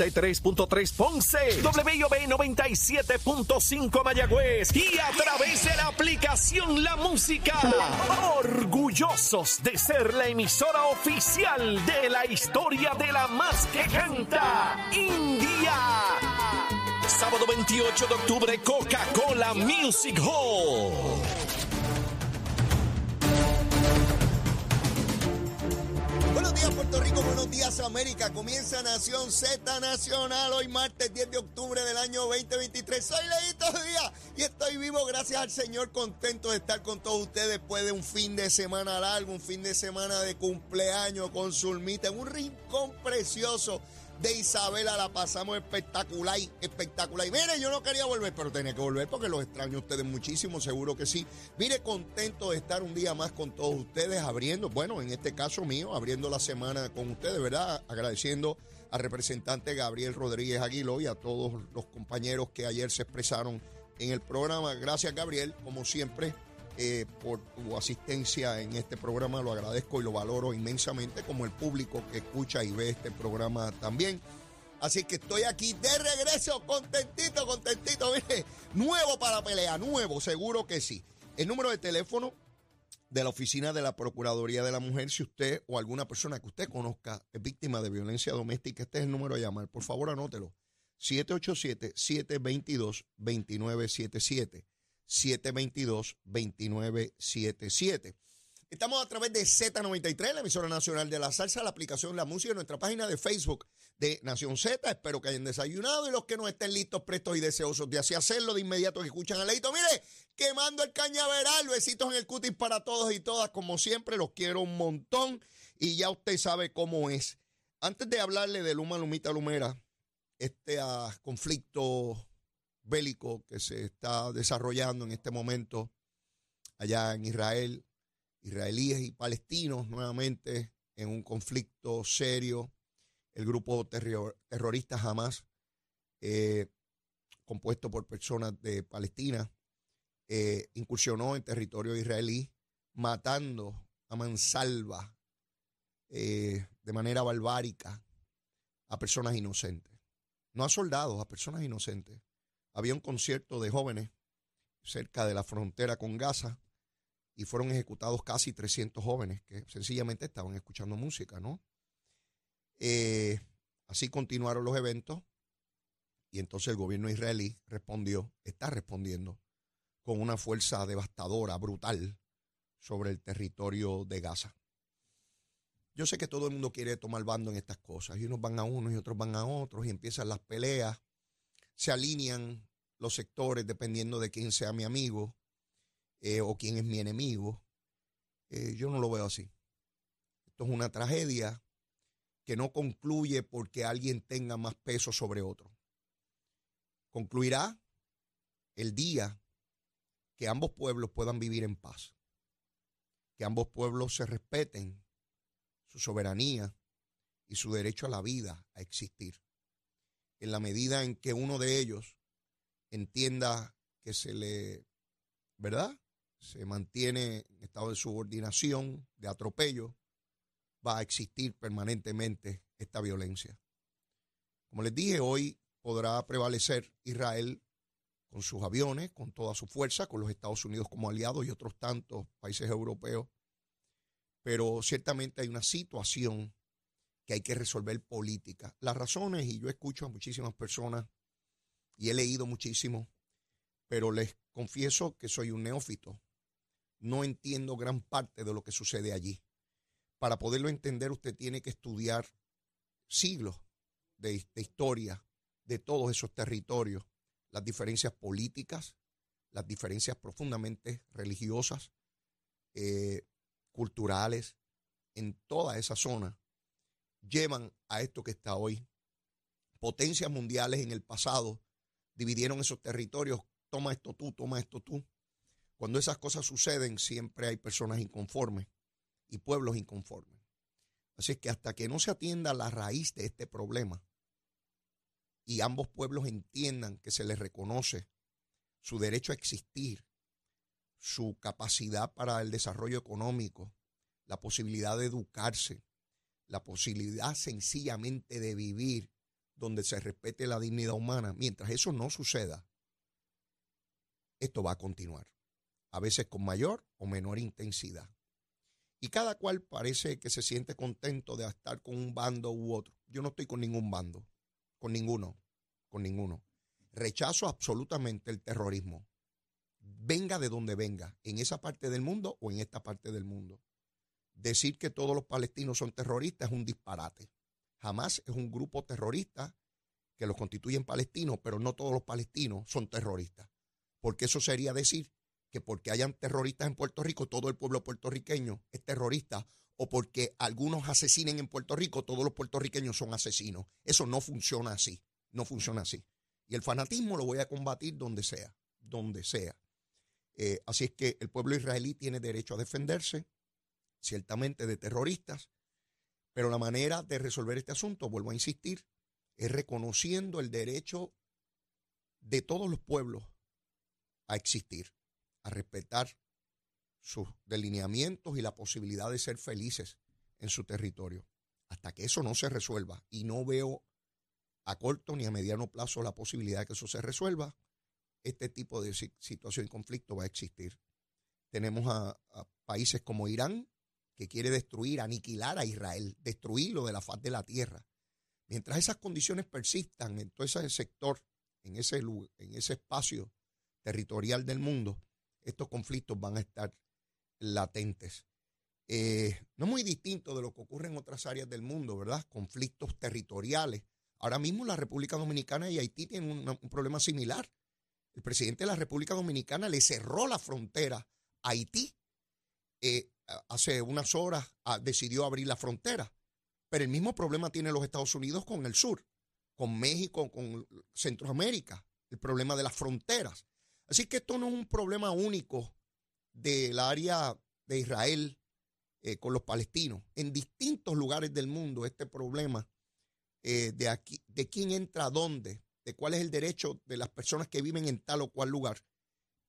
93.3 Ponce, WIOB 97.5 Mayagüez y a través de la aplicación La Música. Orgullosos de ser la emisora oficial de la historia de la más que canta, India. Sábado 28 de octubre, Coca-Cola Music Hall. Buenos días Puerto Rico, buenos días América. Comienza Nación Z Nacional hoy martes 10 de octubre del año 2023. Soy Leito Díaz y estoy vivo gracias al Señor, contento de estar con todos ustedes después de un fin de semana largo, un fin de semana de cumpleaños con Zulmita en un rincón precioso de Isabela la pasamos espectacular, espectacular. Y mire, yo no quería volver, pero tenía que volver porque los extraño a ustedes muchísimo, seguro que sí. Mire, contento de estar un día más con todos ustedes, abriendo, bueno, en este caso mío, abriendo la semana con ustedes, ¿verdad? Agradeciendo al representante Gabriel Rodríguez Aguiló y a todos los compañeros que ayer se expresaron en el programa. Gracias, Gabriel, como siempre. Eh, por tu asistencia en este programa. Lo agradezco y lo valoro inmensamente, como el público que escucha y ve este programa también. Así que estoy aquí de regreso, contentito, contentito. Mire, nuevo para pelea, nuevo, seguro que sí. El número de teléfono de la oficina de la Procuraduría de la Mujer, si usted o alguna persona que usted conozca es víctima de violencia doméstica, este es el número a llamar. Por favor, anótelo. 787-722-2977. 722-2977. Estamos a través de Z93, la emisora nacional de la salsa, la aplicación La Música, nuestra página de Facebook de Nación Z. Espero que hayan desayunado y los que no estén listos, prestos y deseosos de así hacerlo de inmediato que escuchan a Leito. Mire, quemando el cañaveral, besitos en el cutis para todos y todas. Como siempre, los quiero un montón y ya usted sabe cómo es. Antes de hablarle de Luma Lumita Lumera, este uh, conflicto bélico que se está desarrollando en este momento allá en Israel, israelíes y palestinos nuevamente en un conflicto serio. El grupo terrorista Hamas, eh, compuesto por personas de Palestina, eh, incursionó en territorio israelí, matando a mansalva eh, de manera barbárica a personas inocentes. No a soldados, a personas inocentes había un concierto de jóvenes cerca de la frontera con Gaza y fueron ejecutados casi 300 jóvenes que sencillamente estaban escuchando música, ¿no? Eh, así continuaron los eventos y entonces el gobierno israelí respondió, está respondiendo con una fuerza devastadora, brutal, sobre el territorio de Gaza. Yo sé que todo el mundo quiere tomar bando en estas cosas, y unos van a unos y otros van a otros, y empiezan las peleas se alinean los sectores dependiendo de quién sea mi amigo eh, o quién es mi enemigo. Eh, yo no lo veo así. Esto es una tragedia que no concluye porque alguien tenga más peso sobre otro. Concluirá el día que ambos pueblos puedan vivir en paz, que ambos pueblos se respeten su soberanía y su derecho a la vida, a existir en la medida en que uno de ellos entienda que se le, ¿verdad? Se mantiene en estado de subordinación, de atropello, va a existir permanentemente esta violencia. Como les dije, hoy podrá prevalecer Israel con sus aviones, con toda su fuerza, con los Estados Unidos como aliados y otros tantos países europeos. Pero ciertamente hay una situación que hay que resolver política. Las razones, y yo escucho a muchísimas personas y he leído muchísimo, pero les confieso que soy un neófito. No entiendo gran parte de lo que sucede allí. Para poderlo entender, usted tiene que estudiar siglos de, historia de todos esos territorios, las diferencias políticas, las diferencias profundamente religiosas, eh, culturales, en toda esa zona llevan a esto que está hoy. Potencias mundiales en el pasado dividieron esos territorios, toma esto tú, toma esto tú. Cuando esas cosas suceden, siempre hay personas inconformes y pueblos inconformes. Así es que hasta que no se atienda la raíz de este problema y ambos pueblos entiendan que se les reconoce su derecho a existir, su capacidad para el desarrollo económico, la posibilidad de educarse, la posibilidad sencillamente de vivir donde se respete la dignidad humana, mientras eso no suceda, esto va a continuar, a veces con mayor o menor intensidad. Y cada cual parece que se siente contento de estar con un bando u otro. Yo no estoy con ningún bando, con ninguno, con ninguno. Rechazo absolutamente el terrorismo, venga de donde venga, en esa parte del mundo o en esta parte del mundo. Decir que todos los palestinos son terroristas es un disparate. Jamás es un grupo terrorista que los constituyen palestinos, pero no todos los palestinos son terroristas. Porque eso sería decir que porque hayan terroristas en Puerto Rico, todo el pueblo puertorriqueño es terrorista, o porque algunos asesinen en Puerto Rico, todos los puertorriqueños son asesinos. Eso no funciona así, no funciona así. Y el fanatismo lo voy a combatir donde sea, donde sea. Eh, así es que el pueblo israelí tiene derecho a defenderse, ciertamente de terroristas, pero la manera de resolver este asunto, vuelvo a insistir, es reconociendo el derecho de todos los pueblos a existir, a respetar sus delineamientos y la posibilidad de ser felices en su territorio. Hasta que eso no se resuelva, y no veo a corto ni a mediano plazo la posibilidad de que eso se resuelva, este tipo de situación y conflicto va a existir. Tenemos a, países como Irán, que quiere destruir, aniquilar a Israel, destruirlo de la faz de la tierra. Mientras esas condiciones persistan en todo ese sector, en ese, en ese espacio territorial del mundo, estos conflictos van a estar latentes. Eh, no muy distinto de lo que ocurre en otras áreas del mundo, ¿verdad? Conflictos territoriales. Ahora mismo la República Dominicana y Haití tienen un problema similar. El presidente de la República Dominicana le cerró la frontera a Haití. Eh, hace unas horas ah, decidió abrir la frontera. Pero el mismo problema tiene los Estados Unidos con el sur, con México, con Centroamérica, el problema de las fronteras. Así que esto no es un problema único del área de Israel eh, con los palestinos. En distintos lugares del mundo este problema eh, de, aquí, de quién entra a dónde, de cuál es el derecho de las personas que viven en tal o cual lugar,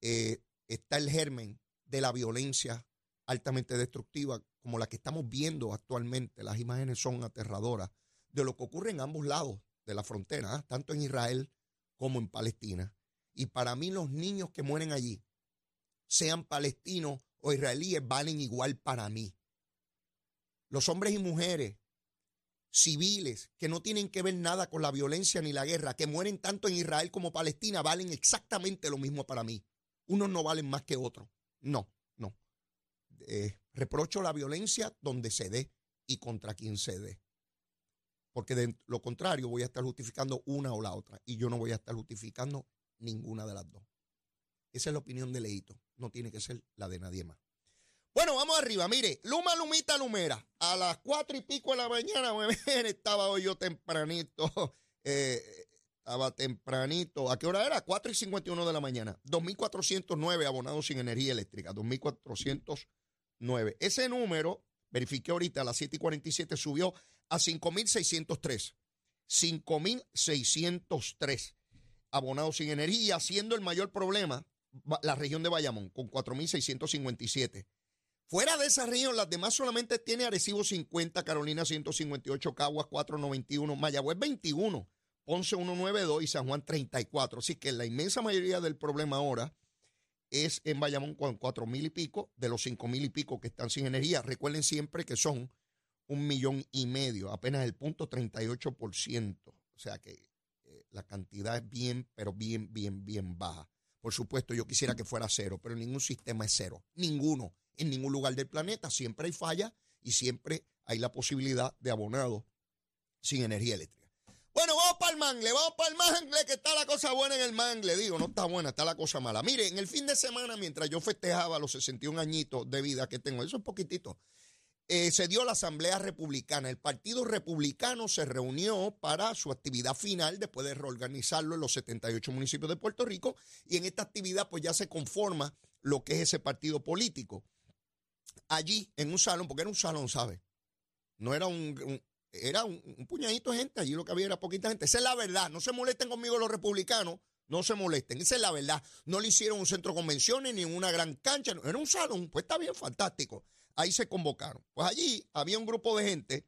eh, está el germen de la violencia altamente destructiva como la que estamos viendo actualmente. Las imágenes son aterradoras de lo que ocurre en ambos lados de la frontera, ¿ah? tanto en Israel como en Palestina. Y para mí los niños que mueren allí, sean palestinos o israelíes, valen igual para mí. Los hombres y mujeres civiles que no tienen que ver nada con la violencia ni la guerra, que mueren tanto en Israel como Palestina, valen exactamente lo mismo para mí. Unos no valen más que otros. No, no. Eh, reprocho la violencia donde se dé y contra quien se dé. Porque de lo contrario voy a estar justificando una o la otra. Y yo no voy a estar justificando ninguna de las dos. Esa es la opinión de Leito. No tiene que ser la de nadie más. Bueno, vamos arriba. Mire, Luma, Lumita, Lumera. A las cuatro y pico de la mañana, estaba hoy yo tempranito. Eh, estaba tempranito. ¿A qué hora era? 4 y 51 de la mañana. 2.409 abonados sin energía eléctrica. 2.409. Ese número, verifiqué ahorita a las 7 y 47, subió a 5.603. 5.603 abonados sin energía, siendo el mayor problema la región de Bayamón, con 4.657. Fuera de esa región, las demás solamente tiene Arecibo 50, Carolina 158, Caguas 491, Mayagüez 21, Ponce 192 y San Juan 34. Así que la inmensa mayoría del problema ahora es en Bayamón con cuatro mil y pico, de los cinco mil y pico que están sin energía. Recuerden siempre que son un millón y medio, apenas el punto 38%. O sea que eh, la cantidad es bien, pero bien, bien, bien baja. Por supuesto, yo quisiera que fuera cero, pero ningún sistema es cero. Ninguno en ningún lugar del planeta. Siempre hay fallas y siempre hay la posibilidad de abonado sin energía eléctrica. Bueno, vamos para el mangle, vamos para el mangle, que está la cosa buena en el mangle. Digo, no está buena, está la cosa mala. Mire, en el fin de semana, mientras yo festejaba los 61 añitos de vida que tengo, eso es poquitito, eh, se dio la Asamblea Republicana. El Partido Republicano se reunió para su actividad final después de reorganizarlo en los 78 municipios de Puerto Rico y en esta actividad pues ya se conforma lo que es ese partido político allí en un salón, porque era un salón, ¿sabes? No era un, era un, puñadito de gente, allí lo que había era poquita gente. Esa es la verdad, no se molesten conmigo los republicanos, no se molesten, esa es la verdad. No le hicieron un centro de convenciones ni una gran cancha, era un salón, pues está bien, fantástico. Ahí se convocaron. Pues allí había un grupo de gente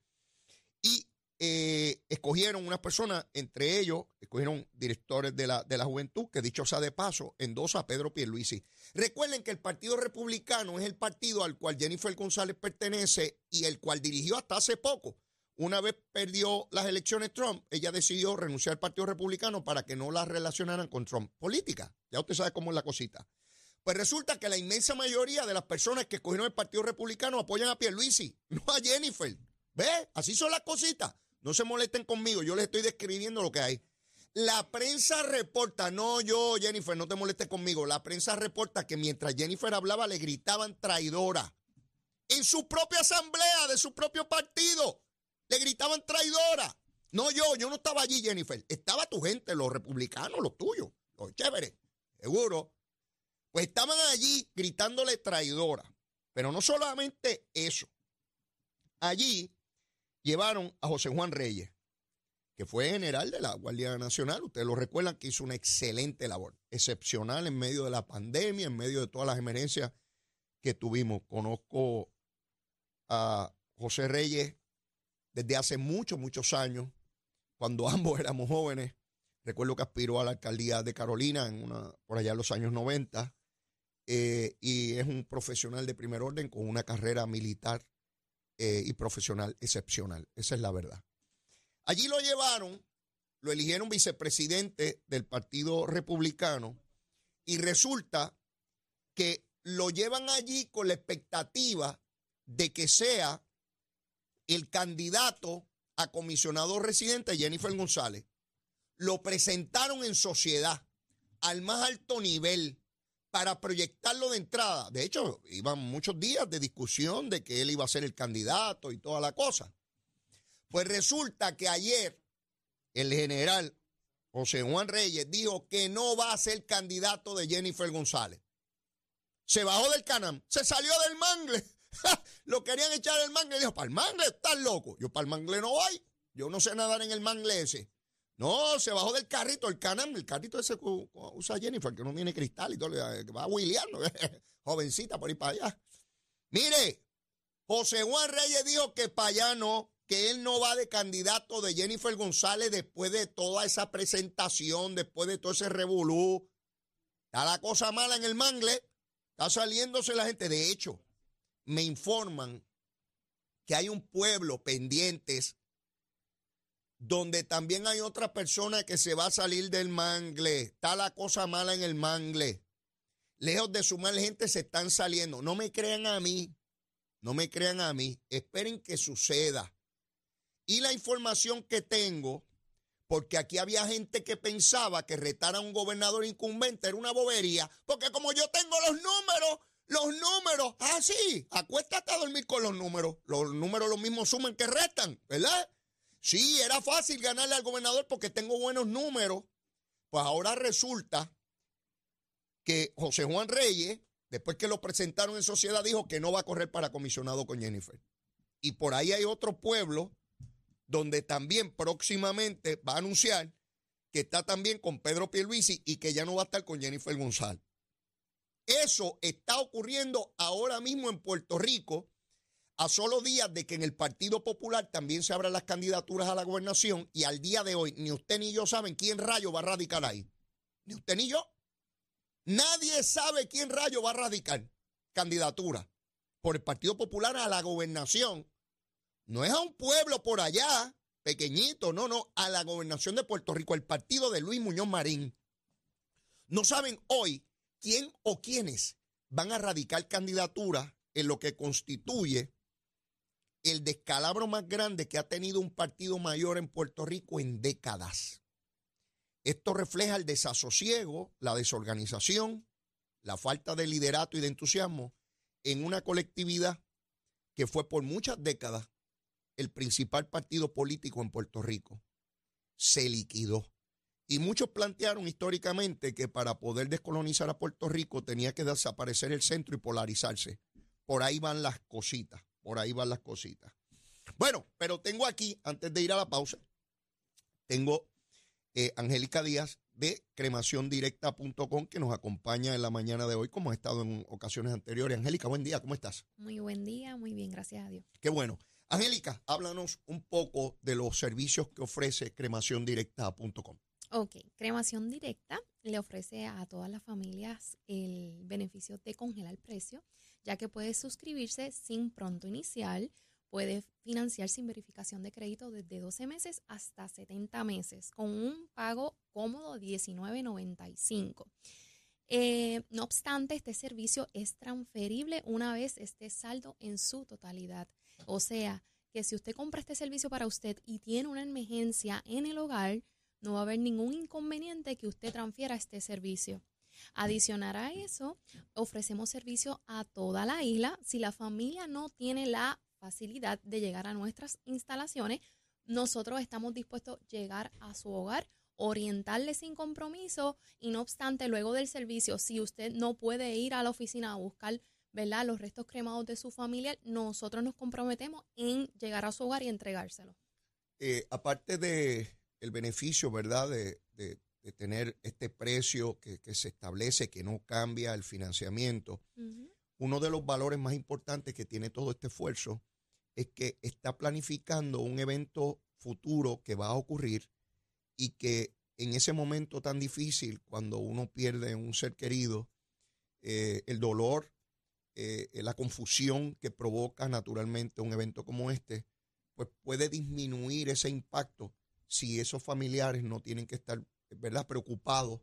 y eh, escogieron unas personas, entre ellos, escogieron directores de la, de la juventud, que dicho sea de paso, endosa a Pedro Pierluisi. Recuerden que el Partido Republicano es el partido al cual Jennifer González pertenece y el cual dirigió hasta hace poco. Una vez perdió las elecciones Trump, ella decidió renunciar al Partido Republicano para que no la relacionaran con Trump. Política, ya usted sabe cómo es la cosita. Pues resulta que la inmensa mayoría de las personas que escogieron el Partido Republicano apoyan a Pierluisi, no a Jennifer. ¿Ve? Así son las cositas. No se molesten conmigo, yo les estoy describiendo lo que hay. La prensa reporta, no yo, Jennifer, no te molestes conmigo. La prensa reporta que mientras Jennifer hablaba le gritaban traidora. En su propia asamblea de su propio partido. Le gritaban traidora. No yo, yo no estaba allí, Jennifer. Estaba tu gente, los republicanos, los tuyos, los chéveres, seguro. Pues estaban allí gritándole traidora. Pero no solamente eso. Allí llevaron a José Juan Reyes, que fue general de la Guardia Nacional. Ustedes lo recuerdan que hizo una excelente labor, excepcional en medio de la pandemia, en medio de todas las emergencias que tuvimos. Conozco a José Reyes desde hace muchos, muchos años, cuando ambos éramos jóvenes. Recuerdo que aspiró a la alcaldía de Carolina en una, por allá en los años 90 eh, y es un profesional de primer orden con una carrera militar eh, y profesional excepcional. Esa es la verdad. Allí lo llevaron, lo eligieron vicepresidente del Partido Republicano y resulta que lo llevan allí con la expectativa de que sea el candidato a comisionado residente Jennifer González. Lo presentaron en sociedad al más alto nivel para proyectarlo de entrada. De hecho, iban muchos días de discusión de que él iba a ser el candidato y toda la cosa. Pues resulta que ayer el general José Juan Reyes dijo que no va a ser candidato de Jennifer González. Se bajó del canam, se salió del mangle. Lo querían echar el mangle y dijo, para el mangle estás loco. Yo para el mangle no voy. Yo no sé nadar en el mangle ese. No, se bajó del carrito, el canam, el carrito ese que usa Jennifer, que no tiene cristal y todo, que va William, jovencita por ir para allá. Mire, José Juan Reyes dijo que para allá no, que él no va de candidato de Jennifer González después de toda esa presentación, después de todo ese revolú. Está la cosa mala en el mangle, está saliéndose la gente. De hecho, me informan que hay un pueblo pendientes donde también hay otra persona que se va a salir del mangle. Está la cosa mala en el mangle. Lejos de sumar gente se están saliendo. No me crean a mí. No me crean a mí. Esperen que suceda. Y la información que tengo, porque aquí había gente que pensaba que retar a un gobernador incumbente era una bobería, porque como yo tengo los números, los números, ah, sí, acuéstate a dormir con los números. Los números los mismos suman que restan, ¿verdad? Sí, era fácil ganarle al gobernador porque tengo buenos números. Pues ahora resulta que José Juan Reyes, después que lo presentaron en sociedad, dijo que no va a correr para comisionado con Jennifer. Y por ahí hay otro pueblo donde también próximamente va a anunciar que está también con Pedro Pierluisi y que ya no va a estar con Jennifer González. Eso está ocurriendo ahora mismo en Puerto Rico a solo días de que en el Partido Popular también se abran las candidaturas a la gobernación y al día de hoy ni usted ni yo saben quién rayo va a radicar ahí. Ni usted ni yo. Nadie sabe quién rayo va a radicar candidatura por el Partido Popular a la gobernación. No es a un pueblo por allá, pequeñito, no, no, a la gobernación de Puerto Rico, el partido de Luis Muñoz Marín. No saben hoy quién o quiénes van a radicar candidatura en lo que constituye el descalabro más grande que ha tenido un partido mayor en Puerto Rico en décadas. Esto refleja el desasosiego, la desorganización, la falta de liderato y de entusiasmo en una colectividad que fue por muchas décadas el principal partido político en Puerto Rico. Se liquidó. Y muchos plantearon históricamente que para poder descolonizar a Puerto Rico tenía que desaparecer el centro y polarizarse. Por ahí van las cositas. Por ahí van las cositas. Bueno, pero tengo aquí, antes de ir a la pausa, tengo eh, Angélica Díaz de cremaciondirecta.com que nos acompaña en la mañana de hoy, como ha estado en ocasiones anteriores. Angélica, buen día, ¿cómo estás? Muy buen día, muy bien, gracias a Dios. Qué bueno. Angélica, háblanos un poco de los servicios que ofrece cremaciondirecta.com. Ok, cremación directa le ofrece a todas las familias el beneficio de congelar el precio, ya que puede suscribirse sin pronto inicial, puede financiar sin verificación de crédito desde 12 meses hasta 70 meses, con un pago cómodo de $19.95. Eh, no obstante, este servicio es transferible una vez esté saldo en su totalidad. O sea, que si usted compra este servicio para usted y tiene una emergencia en el hogar, no va a haber ningún inconveniente que usted transfiera este servicio. Adicionar a eso, ofrecemos servicio a toda la isla. Si la familia no tiene la facilidad de llegar a nuestras instalaciones, nosotros estamos dispuestos a llegar a su hogar, orientarle sin compromiso y no obstante, luego del servicio, si usted no puede ir a la oficina a buscar ¿verdad? los restos cremados de su familia, nosotros nos comprometemos en llegar a su hogar y entregárselo. Eh, aparte de el beneficio, ¿verdad?, de, tener este precio que, se establece, que no cambia el financiamiento, uno de los valores más importantes que tiene todo este esfuerzo es que está planificando un evento futuro que va a ocurrir y que en ese momento tan difícil, cuando uno pierde un ser querido, eh, el dolor, eh, la confusión que provoca naturalmente un evento como este, pues puede disminuir ese impacto si esos familiares no tienen que estar ¿verdad? preocupados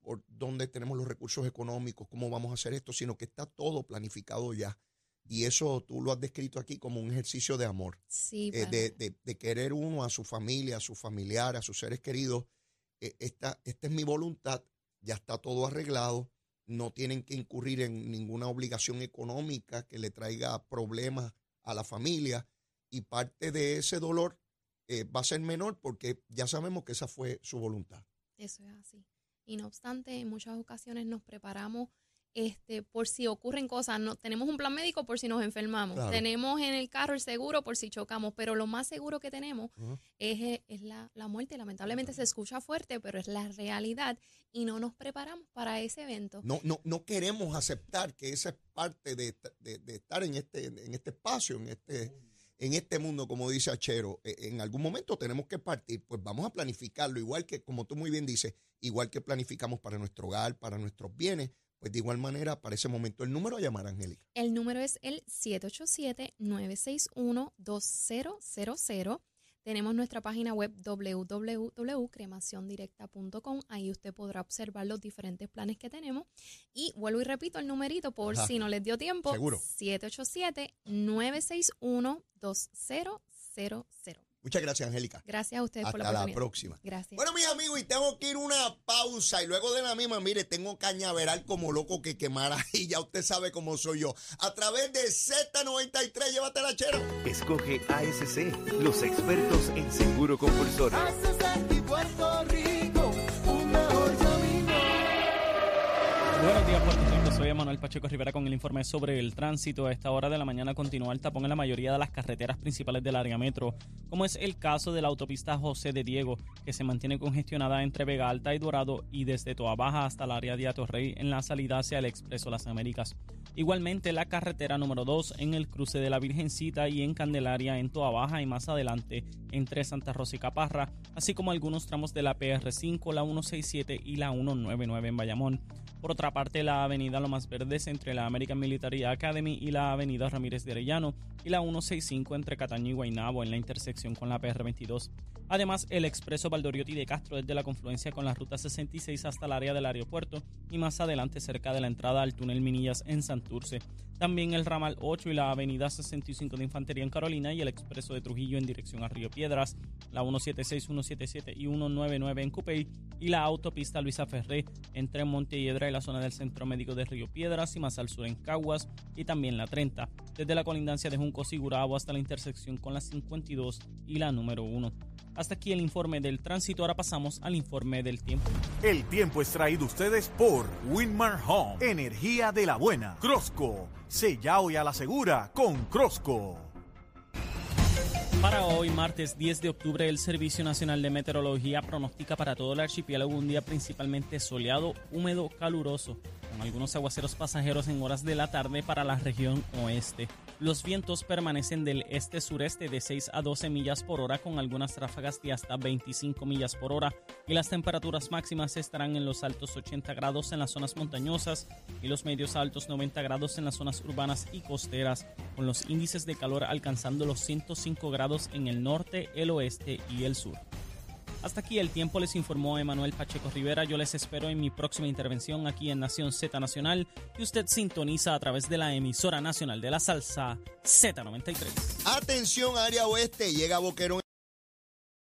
por dónde tenemos los recursos económicos, cómo vamos a hacer esto, sino que está todo planificado ya. Y eso tú lo has descrito aquí como un ejercicio de amor, sí, eh, de, de, querer uno a su familia, a su familiar, a sus seres queridos. Eh, esta, esta es mi voluntad, ya está todo arreglado, no tienen que incurrir en ninguna obligación económica que le traiga problemas a la familia y parte de ese dolor eh, va a ser menor porque ya sabemos que esa fue su voluntad. Eso es así. Y no obstante, en muchas ocasiones nos preparamos este, por si ocurren cosas. No, tenemos un plan médico por si nos enfermamos. Tenemos en el carro el seguro por si chocamos. Pero lo más seguro que tenemos es, eh, es la, la, muerte. Lamentablemente se escucha fuerte, pero es la realidad. Y no nos preparamos para ese evento. No, no, no queremos aceptar que esa es parte de, de, de estar en este, en este espacio, en este en este mundo, como dice Achero, e, en algún momento tenemos que partir, pues vamos a planificarlo, igual que, como tú muy bien dices, igual que planificamos para nuestro hogar, para nuestros bienes, pues de igual manera, para ese momento, el número a llamar, Angélica. El número es el 787-961-2000. Tenemos nuestra página web www.cremaciondirecta.com. Ahí usted podrá observar los diferentes planes que tenemos. Y vuelvo y repito el numerito por si no les dio tiempo. Seguro. 787-961-2000. Muchas gracias, Angélica. Gracias a ustedes por la oportunidad. Hasta la próxima. Gracias. Bueno, mis amigos, y tengo que ir una pausa. Y luego de la misma, mire, tengo cañaveral como loco que quemar ahí. Ya usted sabe cómo soy yo. A través de Z93, llévate la chero. Escoge ASC, los expertos en seguro compulsorio. ASC Puerto Rico, un mejor Buenos días, Puerto Rico. Manuel Pacheco Rivera con el informe sobre el tránsito. A esta hora de la mañana continúa el tapón en la mayoría de las carreteras principales del área metro, como es el caso de la autopista José de Diego, que se mantiene congestionada entre Vega Alta y Dorado y desde Toa Baja hasta el área de Atorrey en la salida hacia el Expreso Las Américas. Igualmente la carretera número 2 en el cruce de la Virgencita y en Candelaria en Toa Baja y más adelante entre Santa Rosa y Caparra, así como algunos tramos de la PR5, la 167 y la 199 en Bayamón. Por otra parte, la avenida Lomas Verdes entre la American Military Academy y la avenida Ramírez de Arellano y la 165 entre Cataño y Guaynabo en la intersección con la PR22. Además, el expreso Valdoriotti de Castro desde la confluencia con la ruta 66 hasta el área del aeropuerto y más adelante cerca de la entrada al túnel Minillas en Santurce. También el ramal 8 y la avenida 65 de Infantería en Carolina y el expreso de Trujillo en dirección a Río Piedras, la 176, 177 y 199 en Cupey y la autopista Luisa Ferré entre Montelledra la zona del Centro Médico de Río Piedras y más al sur en Caguas y también la 30, desde la colindancia de Junco Sigurabo hasta la intersección con la 52 y la número 1. Hasta aquí el informe del tránsito, ahora pasamos al informe del tiempo. El tiempo es traído ustedes por Winmar Home, energía de la buena. Crosco, sella hoy a la segura con Crosco. Para hoy, martes 10 de octubre, el Servicio Nacional de Meteorología pronostica para todo el archipiélago un día principalmente soleado, húmedo, caluroso con algunos aguaceros pasajeros en horas de la tarde para la región oeste. Los vientos permanecen del este-sureste de 6 a 12 millas por hora con algunas ráfagas de hasta 25 millas por hora y las temperaturas máximas estarán en los altos 80 grados en las zonas montañosas y los medios altos 90 grados en las zonas urbanas y costeras, con los índices de calor alcanzando los 105 grados en el norte, el oeste y el sur. Hasta aquí el tiempo, les informó Emanuel Pacheco Rivera. Yo les espero en mi próxima intervención aquí en Nación Z Nacional, que usted sintoniza a través de la emisora nacional de la salsa Z93. Atención, área oeste, llega Boquerón